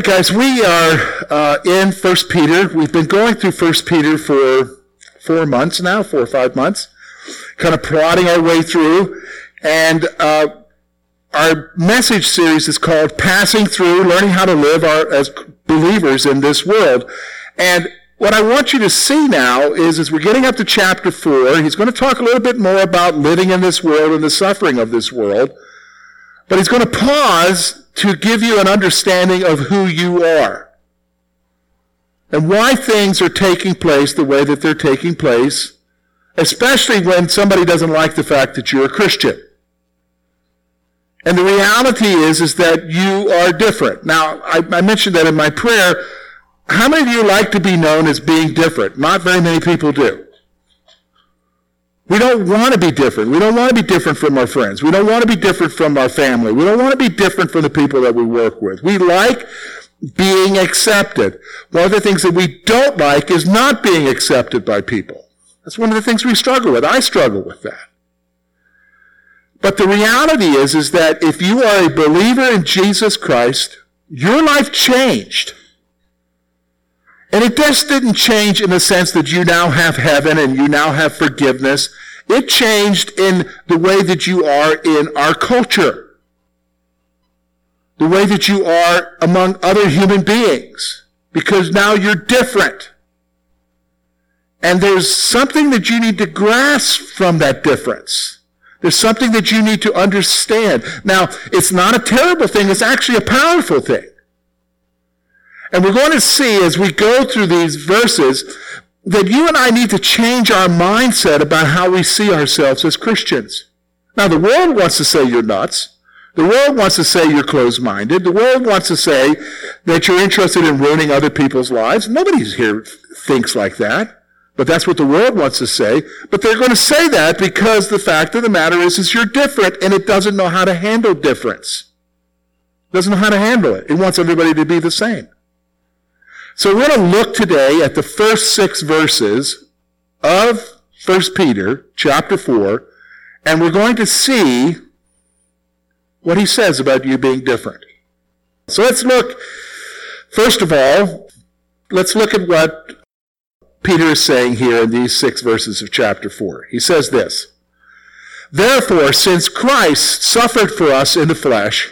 Hey guys, we are uh, in First Peter. We've been going through First Peter for four months now, four or five months, kind of plodding our way through. And uh, our message series is called Passing Through, Learning How to Live our, as Believers in This World. And what I want you to see now is as we're getting up to chapter four, he's going to talk a little bit more about living in this world and the suffering of this world. But he's going to pause to give you an understanding of who you are and why things are taking place the way that they're taking place, especially when somebody doesn't like the fact that you're a Christian. And the reality is, is that you are different. Now, I, I mentioned that in my prayer. How many of you like to be known as being different? Not very many people do. We don't want to be different. We don't want to be different from our friends. We don't want to be different from our family. We don't want to be different from the people that we work with. We like being accepted. One of the things that we don't like is not being accepted by people. That's one of the things we struggle with. I struggle with that. But the reality is, is that if you are a believer in Jesus Christ, your life changed. And it just didn't change in the sense that you now have heaven and you now have forgiveness. It changed in the way that you are in our culture. The way that you are among other human beings. Because now you're different. And there's something that you need to grasp from that difference. There's something that you need to understand. Now, it's not a terrible thing. It's actually a powerful thing. And we're going to see as we go through these verses that you and I need to change our mindset about how we see ourselves as Christians. Now, the world wants to say you're nuts. The world wants to say you're closed-minded. The world wants to say that you're interested in ruining other people's lives. Nobody here thinks like that. But that's what the world wants to say. But they're going to say that because the fact of the matter is, is you're different and it doesn't know how to handle difference. It doesn't know how to handle it. It wants everybody to be the same. So we're going to look today at the first six verses of 1 Peter chapter 4, and we're going to see what he says about you being different. So let's look, first of all, let's look at what Peter is saying here in these six verses of chapter 4. He says this, Therefore, since Christ suffered for us in the flesh,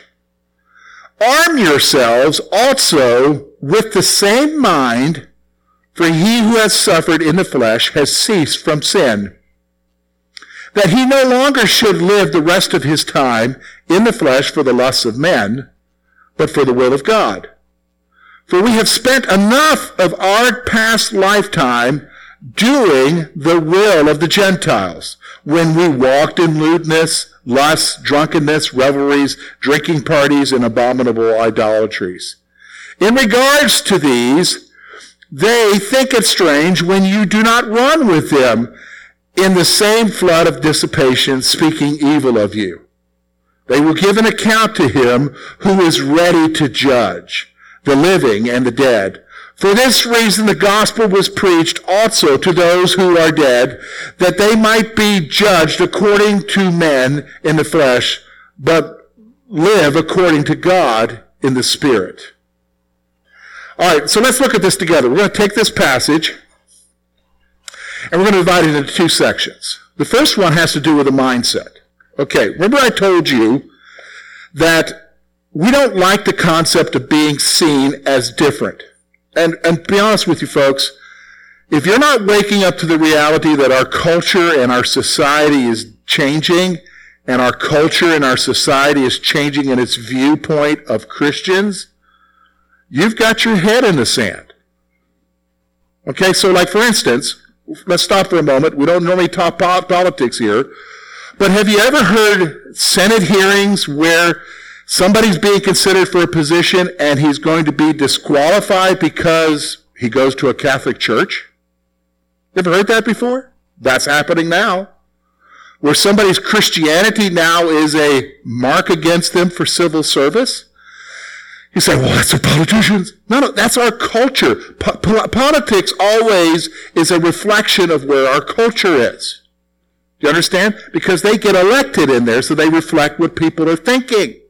Arm yourselves also with the same mind, for he who has suffered in the flesh has ceased from sin, that he no longer should live the rest of his time in the flesh for the lusts of men, but for the will of God. For we have spent enough of our past lifetime doing the will of the Gentiles when we walked in lewdness, lust, drunkenness, revelries, drinking parties, and abominable idolatries. In regards to these, they think it strange when you do not run with them in the same flood of dissipation, speaking evil of you. They will give an account to him who is ready to judge the living and the dead. For this reason the gospel was preached also to those who are dead, that they might be judged according to men in the flesh, but live according to God in the spirit. All right, so let's look at this together. We're going to take this passage and we're going to divide it into two sections. The first one has to do with the mindset. Okay, remember I told you that we don't like the concept of being seen as different. And, and be honest with you folks, if you're not waking up to the reality that our culture and our society is changing, and our culture and our society is changing in its viewpoint of Christians, you've got your head in the sand. Okay, so like for instance, let's stop for a moment. We don't normally talk politics here, but have you ever heard Senate hearings where somebody's being considered for a position and he's going to be disqualified because he goes to a Catholic church? You ever heard that before? That's happening now. Where somebody's Christianity now is a mark against them for civil service. You say, well, that's the politicians. No, no, that's our culture. Po- politics always is a reflection of where our culture is. Do you understand? Because they get elected in there, so they reflect what people are thinking.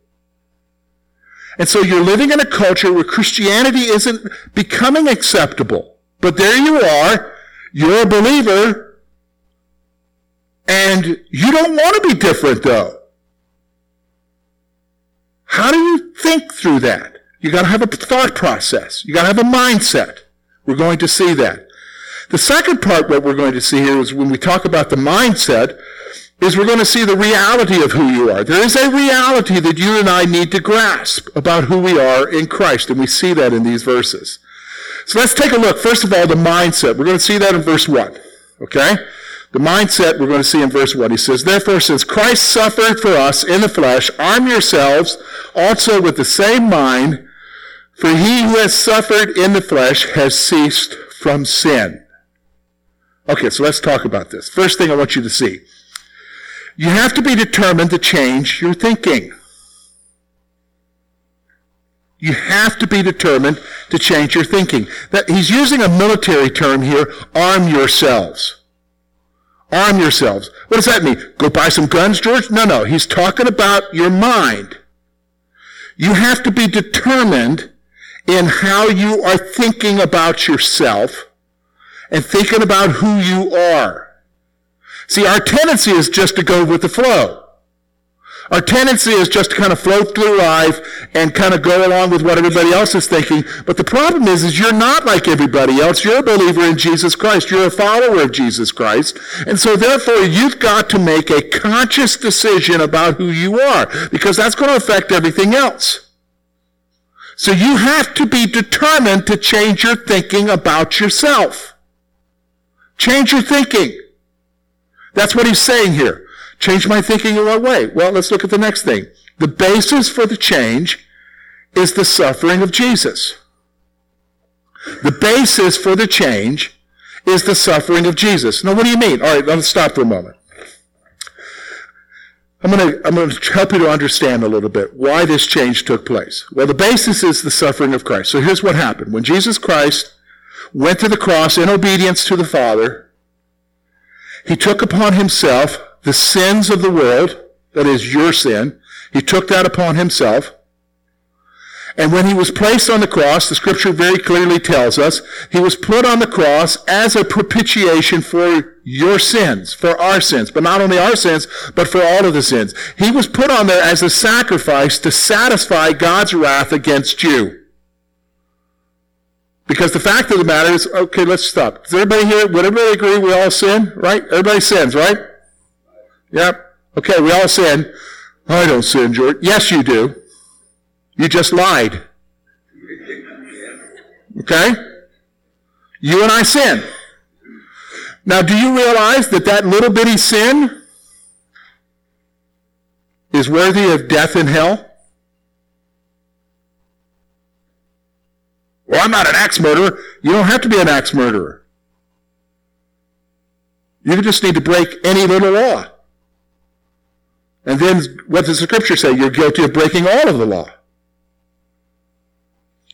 And so you're living in a culture where Christianity isn't becoming acceptable. But there you are. You're a believer. And you don't want to be different though. How do you think through that? You gotta have a thought process. You gotta have a mindset. We're going to see that. The second part, what we're going to see here is when we talk about the mindset, is we're going to see the reality of who you are. There is a reality that you and I need to grasp about who we are in Christ, and we see that in these verses. So let's take a look. First of all, the mindset. We're going to see that in verse 1. Okay? The mindset we're going to see in verse 1. He says, Therefore, since Christ suffered for us in the flesh, arm yourselves also with the same mind, for he who has suffered in the flesh has ceased from sin. Okay, so let's talk about this. First thing I want you to see. You have to be determined to change your thinking. You have to be determined to change your thinking. That he's using a military term here, arm yourselves. Arm yourselves. What does that mean? Go buy some guns, George? No, no. He's talking about your mind. You have to be determined in how you are thinking about yourself and thinking about who you are. See, our tendency is just to go with the flow. Our tendency is just to kind of float through life and kind of go along with what everybody else is thinking. But the problem is, is you're not like everybody else. You're a believer in Jesus Christ. You're a follower of Jesus Christ. And so therefore, you've got to make a conscious decision about who you are because that's going to affect everything else. So you have to be determined to change your thinking about yourself. Change your thinking. That's what he's saying here. Change my thinking in what way? Well, let's look at the next thing. The basis for the change is the suffering of Jesus. The basis for the change is the suffering of Jesus. Now, what do you mean? All right, let's stop for a moment. I'm going to, I'm going to help you to understand a little bit why this change took place. Well, the basis is the suffering of Christ. So here's what happened. When Jesus Christ went to the cross in obedience to the Father, he took upon himself the sins of the world, that is your sin. He took that upon himself. And when he was placed on the cross, the scripture very clearly tells us, he was put on the cross as a propitiation for your sins, for our sins, but not only our sins, but for all of the sins. He was put on there as a sacrifice to satisfy God's wrath against you. Because the fact of the matter is, okay, let's stop. Does everybody here, would everybody agree we all sin, right? Everybody sins, right? Yep. Okay, we all sin. I don't sin, George. Yes, you do. You just lied. Okay? You and I sin. Now, do you realize that that little bitty sin is worthy of death in hell? Well, I'm not an axe murderer. You don't have to be an axe murderer. You just need to break any little law. And then what does the scripture say? You're guilty of breaking all of the law.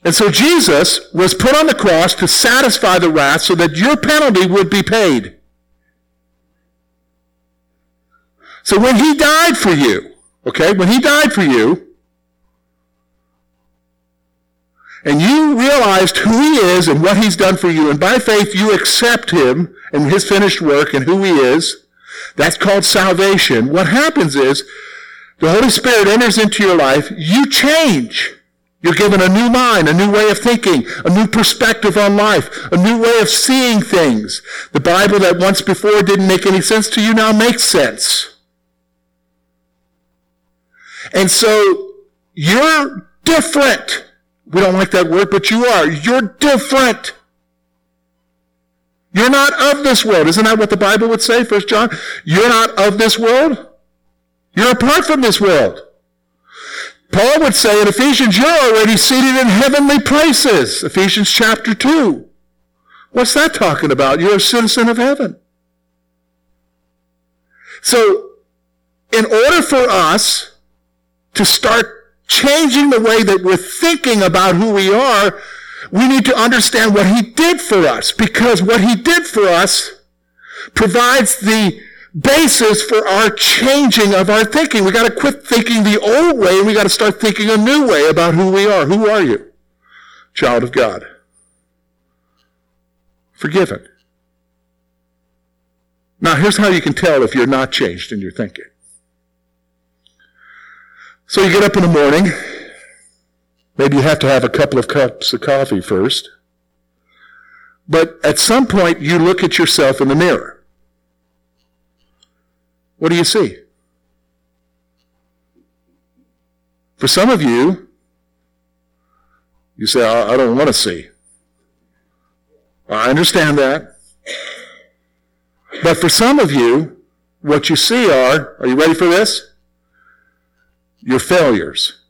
And so Jesus was put on the cross to satisfy the wrath so that your penalty would be paid. So when he died for you, okay, when he died for you, and you realized who he is and what he's done for you, and by faith you accept him and his finished work and who he is, that's called salvation. What happens is the Holy Spirit enters into your life, you change. You're given a new mind, a new way of thinking, a new perspective on life, a new way of seeing things. The Bible that once before didn't make any sense to you now makes sense. And so you're different. We don't like that word, but you are. You're different. You're not of this world. Isn't that what the Bible would say, First John? You're not of this world. You're apart from this world. Paul would say in Ephesians, you're already seated in heavenly places. Ephesians chapter 2. What's that talking about? You're a citizen of heaven. So, in order for us to start changing the way that we're thinking about who we are, we need to understand what he did for us because what he did for us provides the basis for our changing of our thinking. We got to quit thinking the old way and we got to start thinking a new way about who we are. Who are you? Child of God. Forgiven. Now, here's how you can tell if you're not changed in your thinking. So you get up in the morning. Maybe you have to have a couple of cups of coffee first. But at some point, you look at yourself in the mirror. What do you see? For some of you, you say, I, don't want to see. I understand that. But for some of you, what you see are, are you ready for this? Your failures.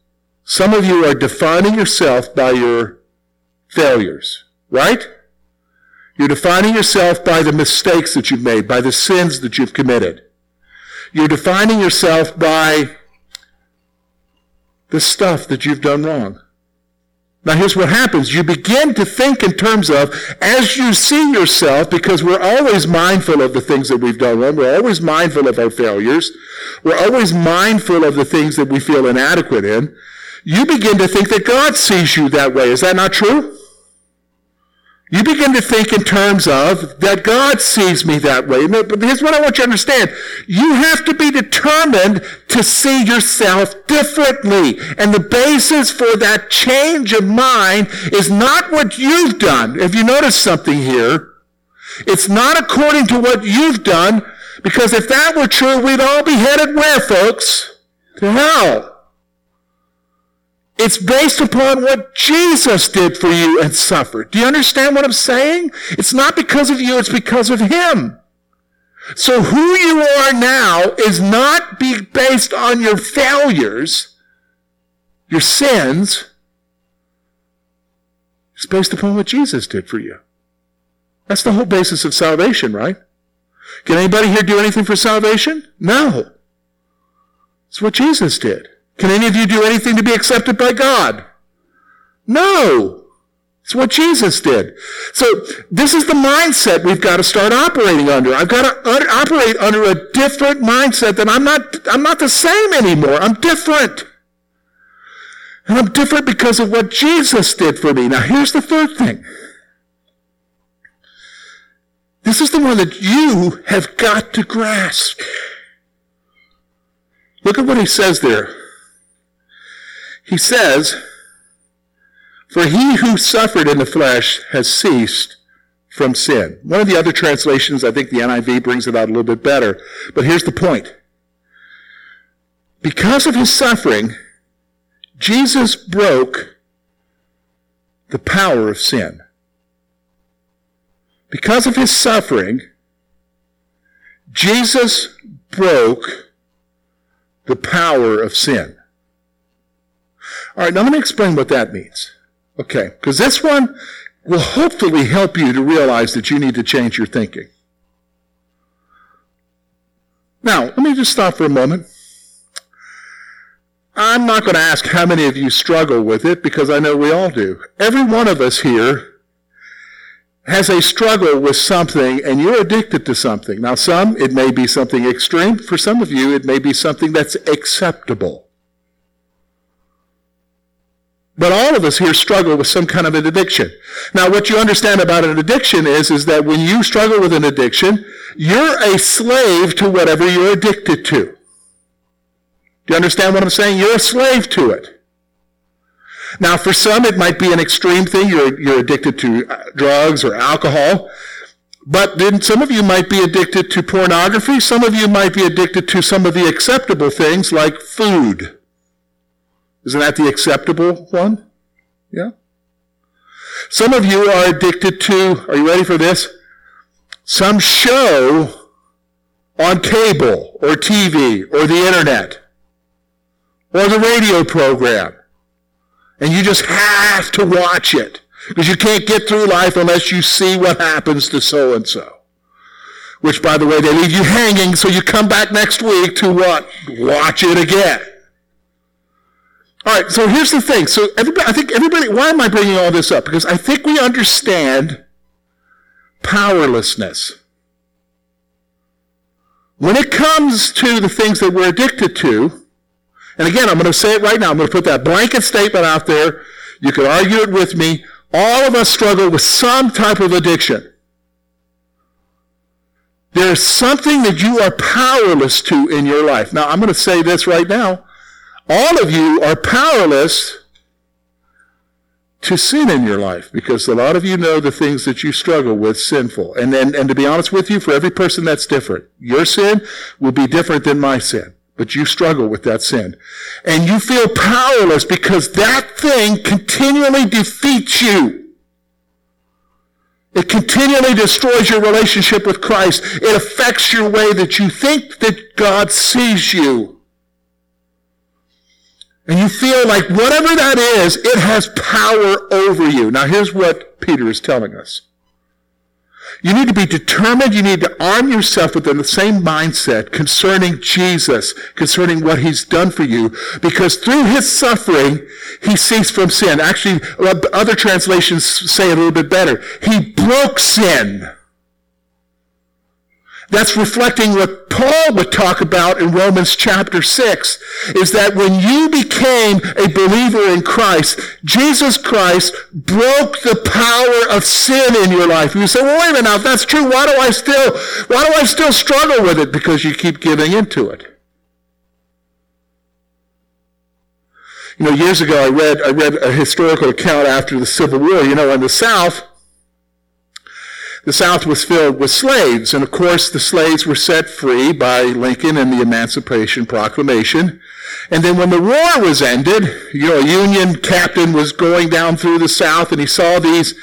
Some of you are defining yourself by your failures, right? You're defining yourself by the mistakes that you've made, by the sins that you've committed. You're defining yourself by the stuff that you've done wrong. Now here's what happens. You begin to think in terms of, as you see yourself, because we're always mindful of the things that we've done wrong. We're always mindful of our failures. We're always mindful of the things that we feel inadequate in. You begin to think that God sees you that way. Is that not true? You begin to think in terms of that God sees me that way. But here's what I want you to understand. You have to be determined to see yourself differently. And the basis for that change of mind is not what you've done. If you notice something here, it's not according to what you've done, because if that were true, we'd all be headed where, folks? To hell. It's based upon what Jesus did for you and suffered. Do you understand what I'm saying? It's not because of you, it's because of Him. So who you are now is not be based on your failures, your sins. It's based upon what Jesus did for you. That's the whole basis of salvation, right? Can anybody here do anything for salvation? No. It's what Jesus did. Can any of you do anything to be accepted by God? No. It's what Jesus did. So this is the mindset we've got to start operating under. I've got to operate under a different mindset that I'm not, I'm not the same anymore. I'm different. And I'm different because of what Jesus did for me. Now here's the third thing. This is the one that you have got to grasp. Look at what he says there. He says, For he who suffered in the flesh has ceased from sin. One of the other translations, I think the NIV brings it out a little bit better. But here's the point. Because of his suffering, Jesus broke the power of sin. Because of his suffering, Jesus broke the power of sin. All right, now let me explain what that means. Okay, because this one will hopefully help you to realize that you need to change your thinking. Now, let me just stop for a moment. I'm not going to ask how many of you struggle with it because I know we all do. Every one of us here has a struggle with something and you're addicted to something. Now, some, it may be something extreme. For some of you, it may be something that's acceptable. But all of us here struggle with some kind of an addiction. Now, what you understand about an addiction is, is that when you struggle with an addiction, you're a slave to whatever you're addicted to. Do you understand what I'm saying? You're a slave to it. Now, for some, it might be an extreme thing. You're, you're addicted to uh, drugs or alcohol. But then some of you might be addicted to pornography. Some of you might be addicted to some of the acceptable things like food. Isn't that the acceptable one? Yeah. Some of you are addicted to, are you ready for this? Some show on cable or TV or the internet or the radio program. And you just have to watch it because you can't get through life unless you see what happens to so and so. Which, by the way, they leave you hanging so you come back next week to what? Watch it again. All right, so here's the thing. So everybody, I think everybody, why am I bringing all this up? Because I think we understand powerlessness. when it comes to the things that we're addicted to, and again, I'm going to say it right now. I'm going to put that blanket statement out there. You can argue it with me. All of us struggle with some type of addiction. There's something that you are powerless to in your life. Now, I'm going to say this right now. All of you are powerless to sin in your life because a lot of you know the things that you struggle with sinful. And then, and to be honest with you, for every person that's different. Your sin will be different than my sin, but you struggle with that sin. And you feel powerless because that thing continually defeats you. It continually destroys your relationship with Christ. It affects your way that you think that God sees you. And you feel like whatever that is, it has power over you. Now here's what Peter is telling us. You need to be determined. You need to arm yourself with the same mindset concerning Jesus, concerning what he's done for you, because through his suffering, he ceased from sin. Actually, other translations say it a little bit better. He broke sin. That's reflecting what Paul would talk about in Romans chapter 6, is that when you became a believer in Christ, Jesus Christ broke the power of sin in your life. You say, well, wait a minute, now if that's true, why do I still, why do I still struggle with it? Because you keep giving into it. You know, years ago I read, I read a historical account after the Civil War. You know, in the South, the South was filled with slaves. And of course, the slaves were set free by Lincoln and the Emancipation Proclamation. And then when the war was ended, you know, a Union captain was going down through the South and he saw these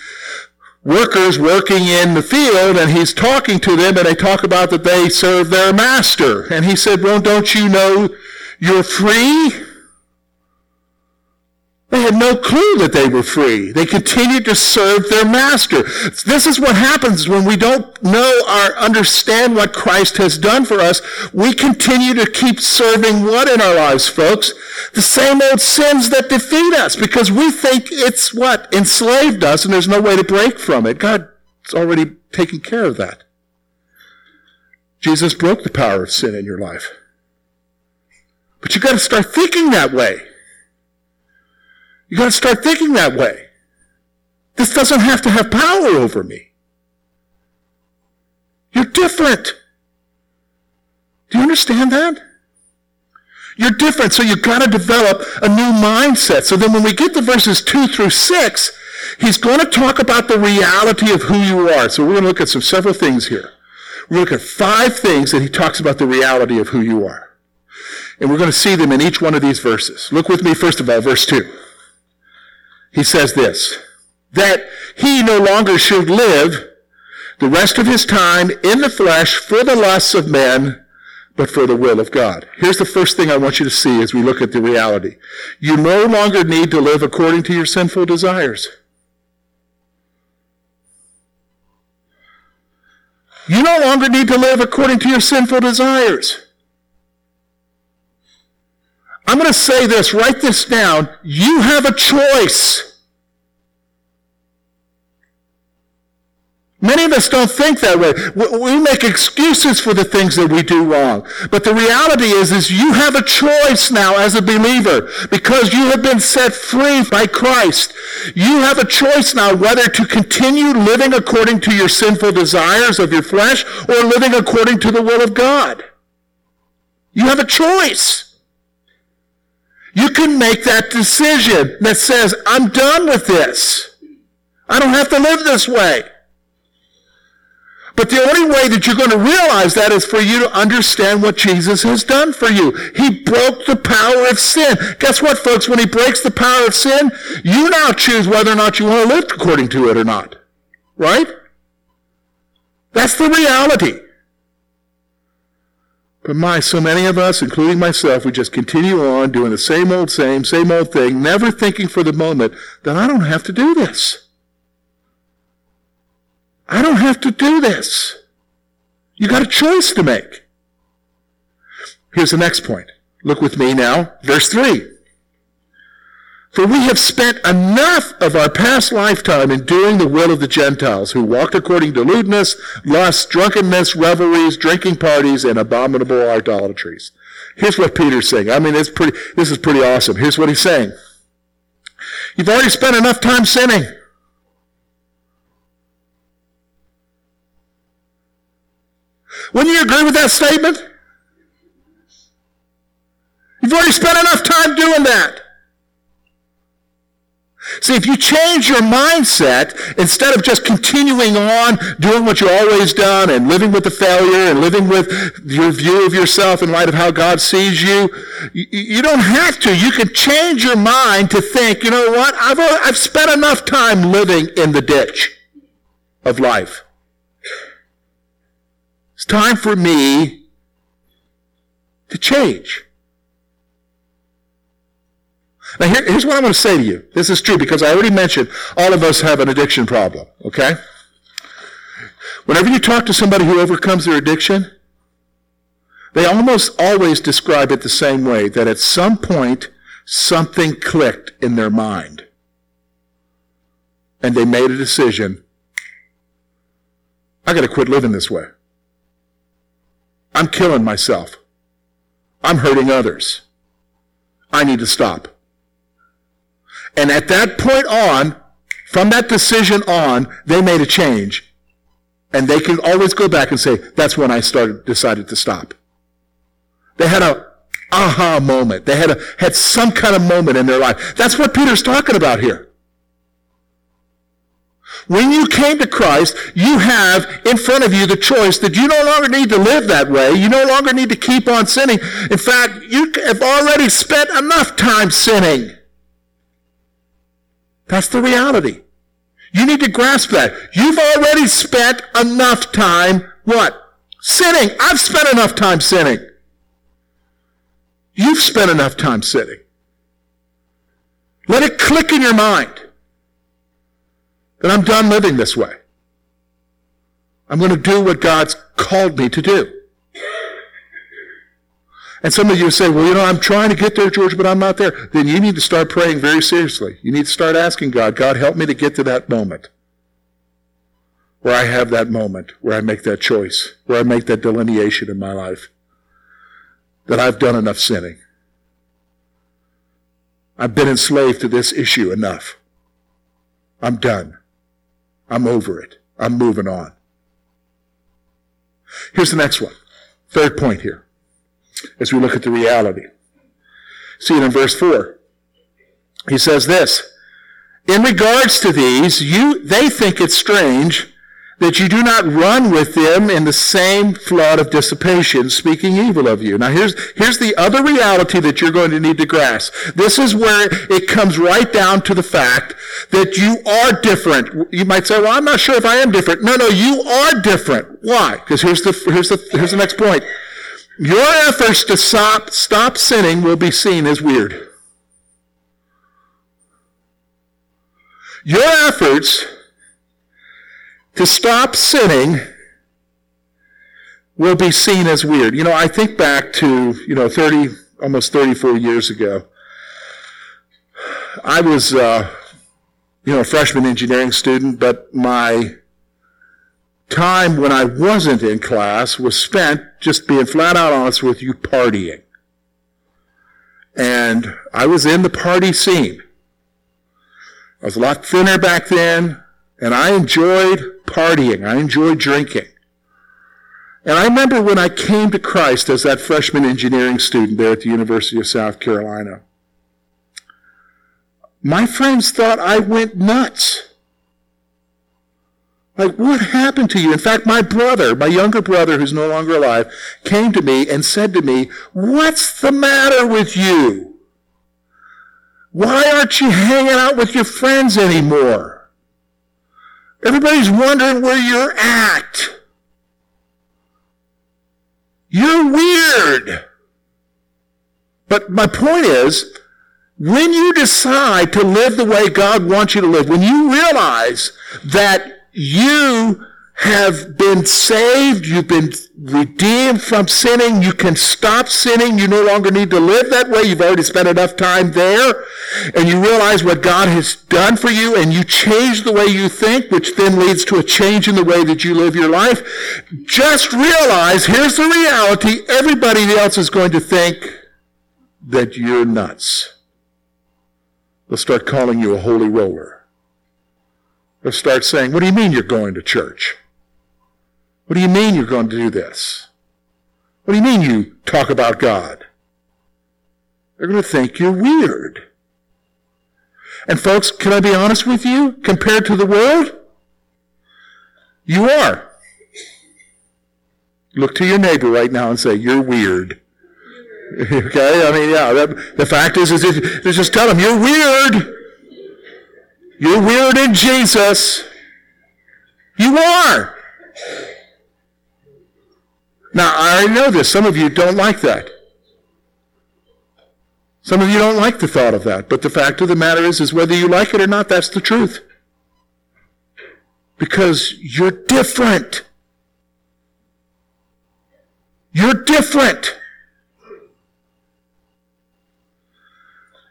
workers working in the field and he's talking to them and they talk about that they serve their master. And he said, well, don't you know you're free? They had no clue that they were free. They continued to serve their master. This is what happens when we don't know or understand what Christ has done for us. We continue to keep serving what in our lives, folks? The same old sins that defeat us because we think it's what? Enslaved us and there's no way to break from it. God's already taken care of that. Jesus broke the power of sin in your life. But you've got to start thinking that way. You got to start thinking that way. This doesn't have to have power over me. You're different. Do you understand that? You're different, so you've got to develop a new mindset. So then when we get to verses 2 through 6, he's going to talk about the reality of who you are. So we're going to look at some several things here. We're going to look at five things that he talks about the reality of who you are. And we're going to see them in each one of these verses. Look with me, first of all, verse 2 he says this, that he no longer should live the rest of his time in the flesh for the lusts of men, but for the will of God. Here's the first thing I want you to see as we look at the reality. You no longer need to live according to your sinful desires. You no longer need to live according to your sinful desires. I'm going to say this, write this down. You have a choice. Many of us don't think that way. We make excuses for the things that we do wrong. But the reality is, is you have a choice now as a believer because you have been set free by Christ. You have a choice now whether to continue living according to your sinful desires of your flesh or living according to the will of God. You have a choice. You can make that decision that says, I'm done with this. I don't have to live this way. But the only way that you're going to realize that is for you to understand what Jesus has done for you. He broke the power of sin. Guess what, folks? When he breaks the power of sin, you now choose whether or not you want to live according to it or not. Right? That's the reality. But my, so many of us, including myself, we just continue on doing the same old same, same old thing, never thinking for the moment that I don't have to do this. I don't have to do this. You got a choice to make. Here's the next point. Look with me now, verse 3. For we have spent enough of our past lifetime in doing the will of the Gentiles, who walk according to lewdness, lust, drunkenness, revelries, drinking parties, and abominable idolatries. Here's what Peter's saying. I mean, it's pretty, this is pretty awesome. Here's what he's saying. You've already spent enough time sinning. Wouldn't you agree with that statement? You've already spent enough time doing that. See, if you change your mindset, instead of just continuing on doing what you always done and living with the failure and living with your view of yourself in light of how God sees you, you, don't have to. You can change your mind to think, you know what? I've, I've spent enough time living in the ditch of life. It's time for me to change. Now, here, here's what I'm going to say to you. This is true because I already mentioned all of us have an addiction problem, okay? Whenever you talk to somebody who overcomes their addiction, they almost always describe it the same way that at some point something clicked in their mind and they made a decision I got to quit living this way. I'm killing myself. I'm hurting others. I need to stop. And at that point on, from that decision on, they made a change. And they can always go back and say, that's when I started, decided to stop. They had a aha moment. They had a, had some kind of moment in their life. That's what Peter's talking about here. When you came to Christ, you have in front of you the choice that you no longer need to live that way. You no longer need to keep on sinning. In fact, you have already spent enough time sinning. That's the reality. You need to grasp that. You've already spent enough time, what? Sinning. I've spent enough time sinning. You've spent enough time sinning. Let it click in your mind that I'm done living this way. I'm going to do what God's called me to do. And some of you say, well, you know, I'm trying to get there, George, but I'm not there. Then you need to start praying very seriously. You need to start asking God, God, help me to get to that moment where I have that moment, where I make that choice, where I make that delineation in my life that I've done enough sinning. I've been enslaved to this issue enough. I'm done. I'm over it. I'm moving on. Here's the next one. Third point here as we look at the reality. See it in verse 4. He says this, in regards to these, you, they think it strange that you do not run with them in the same flood of dissipation, speaking evil of you. Now here's, here's the other reality that you're going to need to grasp. This is where it comes right down to the fact that you are different. You might say, well, I'm not sure if I am different. No, no, you are different. Why? Because here's the, here's the, here's the next point. Your efforts to stop, stop sinning will be seen as weird. Your efforts to stop sinning will be seen as weird. You know, I think back to, you know, 30, almost 34 years ago. I was, uh, you know, a freshman engineering student, but my time when I wasn't in class was spent just being flat out honest with you partying. And I was in the party scene. I was a lot thinner back then, and I enjoyed partying. I enjoyed drinking. And I remember when I came to Christ as that freshman engineering student there at the University of South Carolina. My friends thought I went nuts. Like, what happened to you? In fact, my brother, my younger brother, who's no longer alive, came to me and said to me, What's the matter with you? Why aren't you hanging out with your friends anymore? Everybody's wondering where you're at. You're weird. But my point is, when you decide to live the way God wants you to live, when you realize that you have been saved, you've been redeemed from sinning, you can stop sinning, you no longer need to live that way, you've already spent enough time there, and you realize what God has done for you, and you change the way you think, which then leads to a change in the way that you live your life. Just realize, here's the reality, everybody else is going to think that you're nuts. They'll start calling you a holy roller. They'll start saying, what do you mean you're going to church? What do you mean you're going to do this? What do you mean you talk about God? They're going to think you're weird. And folks, can I be honest with you? Compared to the world, you are. Look to your neighbor right now and say, you're weird. okay? I mean, yeah, that, the fact is, is if, just tell them, you're weird. You're weird in Jesus. You are. Now, I know this. Some of you don't like that. Some of you don't like the thought of that. But the fact of the matter is, is whether you like it or not, that's the truth. Because you're different. You're different.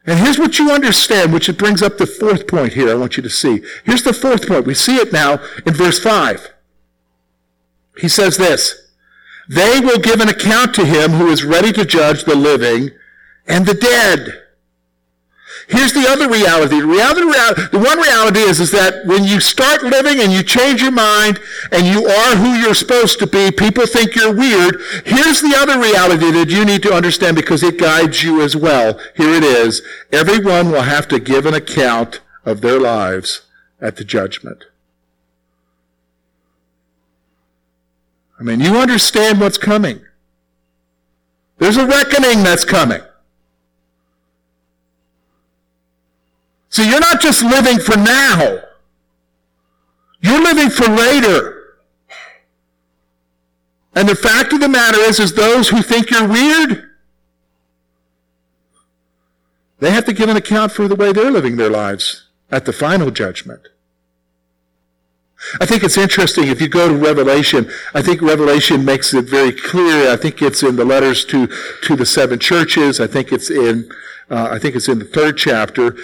And here's what you understand, which it brings up the fourth point here I want you to see. Here's the fourth point. We see it now in verse 5. He says this they will give an account to him who is ready to judge the living and the dead. Here's the other reality. The, reality, the one reality is, is that when you start living and you change your mind and you are who you're supposed to be, people think you're weird. Here's the other reality that you need to understand because it guides you as well. Here it is. Everyone will have to give an account of their lives at the judgment. I mean, you understand what's coming. There's a reckoning that's coming. So you're not just living for now. You're living for later. And the fact of the matter is, is those who think you're weird, they have to give an account for the way they're living their lives at the final judgment. I think it's interesting if you go to Revelation, I think Revelation makes it very clear. I think it's in the letters to, to the seven churches. I think it's in, uh, I think it's in the third chapter.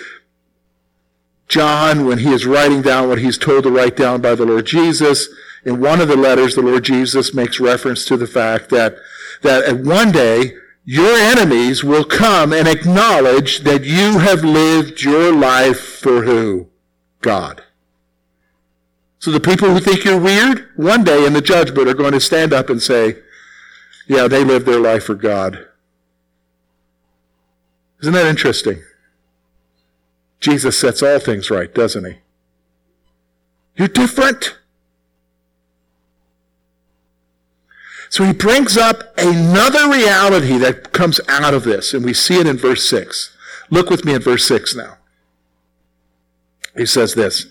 John, when he is writing down what he's told to write down by the Lord Jesus, in one of the letters, the Lord Jesus makes reference to the fact that, that one day, your enemies will come and acknowledge that you have lived your life for who? God. So the people who think you're weird, one day in the judgment are going to stand up and say, yeah, they lived their life for God. Isn't that interesting? Jesus sets all things right, doesn't he? You're different. So he brings up another reality that comes out of this, and we see it in verse 6. Look with me at verse 6 now. He says this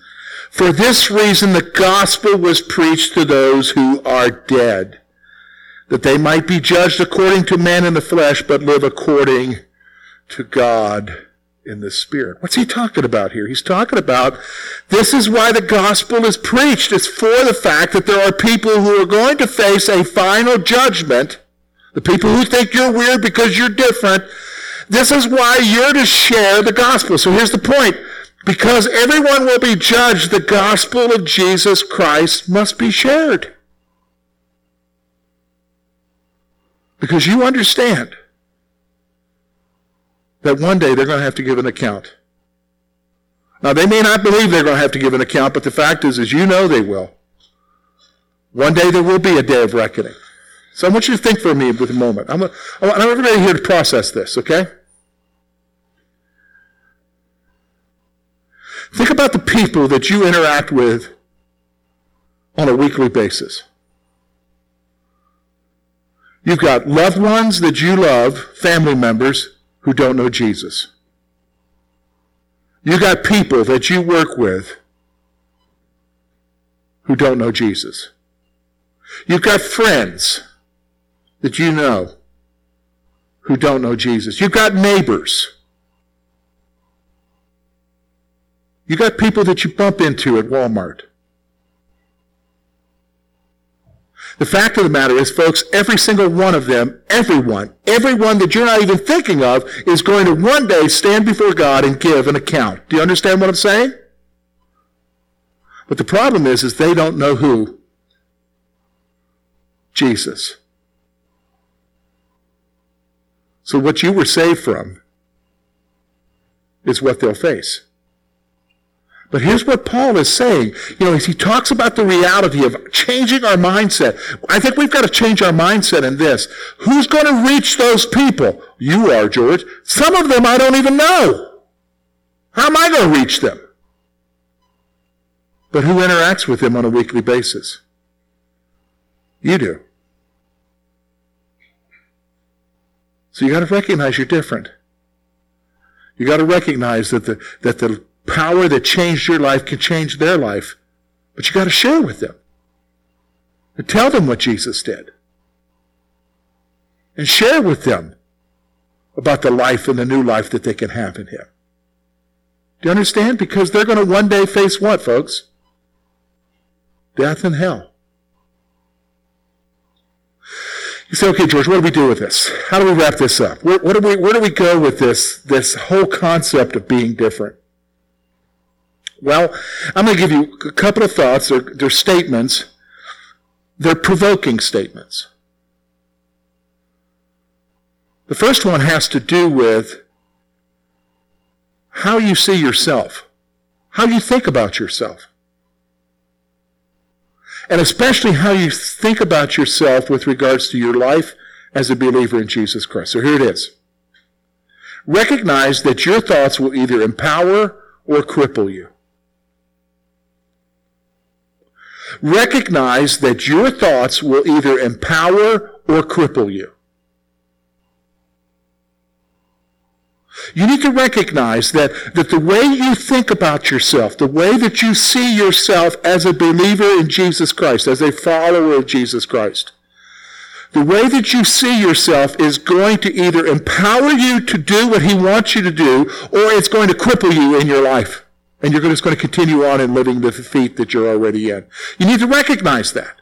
for this reason, the gospel was preached to those who are dead, that they might be judged according to men in the flesh, but live according to God in the spirit. What's he talking about here? He's talking about this is why the gospel is preached. It's for the fact that there are people who are going to face a final judgment. The people who think you're weird because you're different. This is why you're to share the gospel. So here's the point. Because everyone will be judged, the gospel of Jesus Christ must be shared. Because you understand that one day they're going to have to give an account. Now, they may not believe they're going to have to give an account, but the fact is, as you know they will. One day there will be a day of reckoning. So I want you to think for me with a moment. I'm, a, I want everybody here to process this, okay? Think about the people that you interact with on a weekly basis. You've got loved ones that you love, family members who don't know Jesus. You've got people that you work with who don't know Jesus. You've got friends that you know who don't know Jesus. You've got neighbors You got people that you bump into at Walmart. The fact of the matter is, folks, every single one of them, everyone, everyone that you're not even thinking of is going to one day stand before God and give an account. Do you understand what I'm saying? But the problem is, is they don't know who? Jesus. So what you were saved from is what they'll face. But here's what Paul is saying. You know, as he talks about the reality of changing our mindset, I think we've got to change our mindset in this. Who's going to reach those people? You are, George. Some of them I don't even know. How am I going to reach them? But who interacts with them on a weekly basis? You do. So you got to recognize you're different. You got to recognize that the, that the power that changed your life can change their life. But you got to share with them. And tell them what Jesus did. And share with them about the life and the new life that they can have in Him. Do you understand? Because they're going to one day face what, folks? Death and hell. You say, okay, George, what do we do with this? How do we wrap this up? Where, do we, where do we go with this, this whole concept of being different? Well, I'm going to give you a couple of thoughts. They're, they're statements. They're provoking statements. The first one has to do with how you see yourself, how you think about yourself, and especially how you think about yourself with regards to your life as a believer in Jesus Christ. So here it is. Recognize that your thoughts will either empower or cripple you. Recognize that your thoughts will either empower or cripple you. You need to recognize that, that the way you think about yourself, the way that you see yourself as a believer in Jesus Christ, as a follower of Jesus Christ, the way that you see yourself is going to either empower you to do what he wants you to do, or it's going to cripple you in your life. And you're just going to continue on in living the defeat that you're already in. You need to recognize that.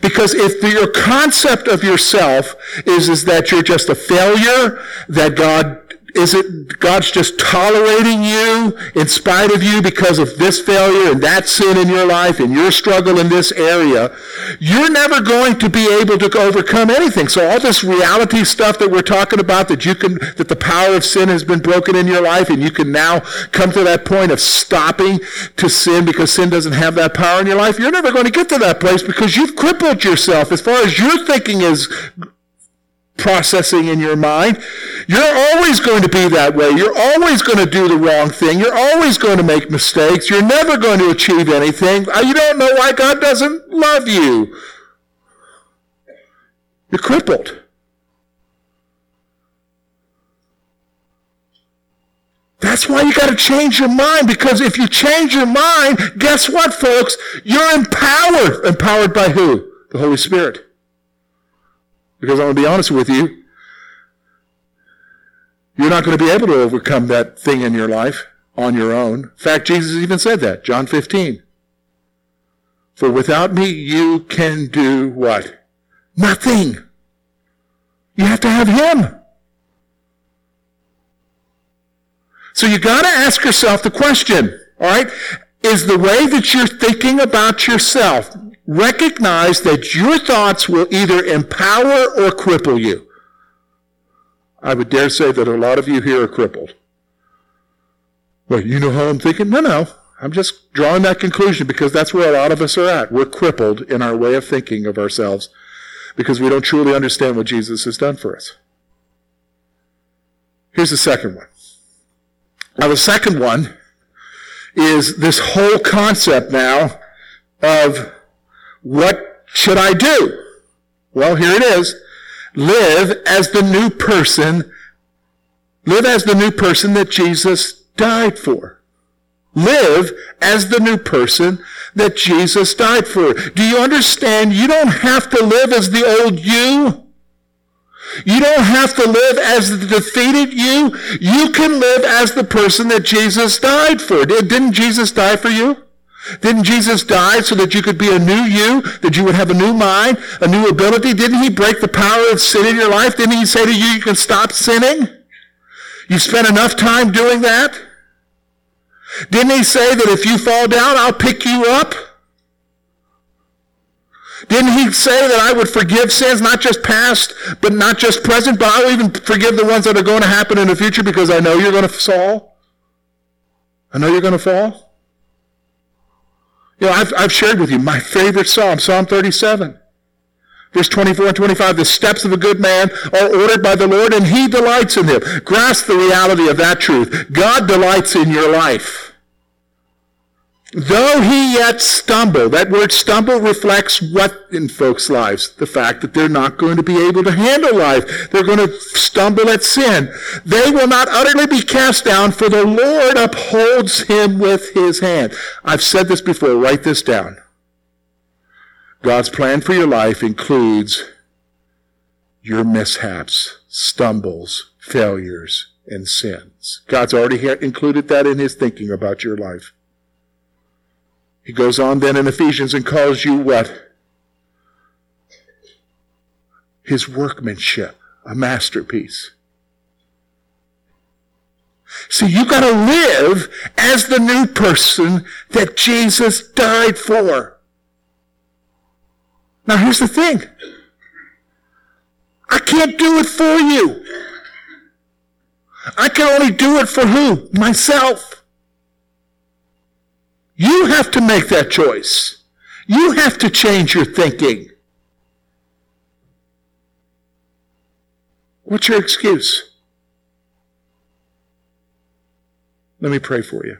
Because if your concept of yourself is, is that you're just a failure, that God is it God's just tolerating you in spite of you because of this failure and that sin in your life and your struggle in this area? You're never going to be able to overcome anything. So all this reality stuff that we're talking about that you can, that the power of sin has been broken in your life and you can now come to that point of stopping to sin because sin doesn't have that power in your life. You're never going to get to that place because you've crippled yourself as far as your thinking is processing in your mind. You're always going to be that way. You're always going to do the wrong thing. You're always going to make mistakes. You're never going to achieve anything. You don't know why God doesn't love you. You're crippled. That's why you got to change your mind because if you change your mind, guess what, folks? You're empowered. Empowered by who? The Holy Spirit. Because I'm going to be honest with you, you're not going to be able to overcome that thing in your life on your own. In fact, Jesus even said that, John 15. For without me, you can do what? Nothing. You have to have Him. So you got to ask yourself the question, all right? Is the way that you're thinking about yourself, recognize that your thoughts will either empower or cripple you. I would dare say that a lot of you here are crippled. Well, you know how I'm thinking? No, no. I'm just drawing that conclusion because that's where a lot of us are at. We're crippled in our way of thinking of ourselves because we don't truly understand what Jesus has done for us. Here's the second one. Now, the second one is this whole concept now of what should I do? Well, here it is. Live as the new person. Live as the new person that Jesus died for. Live as the new person that Jesus died for. Do you understand? You don't have to live as the old you. You don't have to live as the defeated you. You can live as the person that Jesus died for. Didn't Jesus die for you? Didn't Jesus die so that you could be a new you, that you would have a new mind, a new ability? Didn't he break the power of sin in your life? Didn't he say to you, you can stop sinning? You spent enough time doing that? Didn't he say that if you fall down, I'll pick you up? Didn't he say that I would forgive sins, not just past, but not just present, but I'll even forgive the ones that are going to happen in the future because I know you're going to fall? I know you're going to fall? You know, I've, I've shared with you my favorite psalm, Psalm 37. Verse 24 and 25, the steps of a good man are ordered by the Lord and he delights in them. Grasp the reality of that truth. God delights in your life. Though he yet stumble, that word stumble reflects what in folks' lives? The fact that they're not going to be able to handle life. They're going to stumble at sin. They will not utterly be cast down, for the Lord upholds him with his hand. I've said this before, write this down. God's plan for your life includes your mishaps, stumbles, failures, and sins. God's already included that in his thinking about your life. He goes on then in Ephesians and calls you what? His workmanship, a masterpiece. See, you gotta live as the new person that Jesus died for. Now here's the thing. I can't do it for you. I can only do it for who? Myself. You have to make that choice. You have to change your thinking. What's your excuse? Let me pray for you.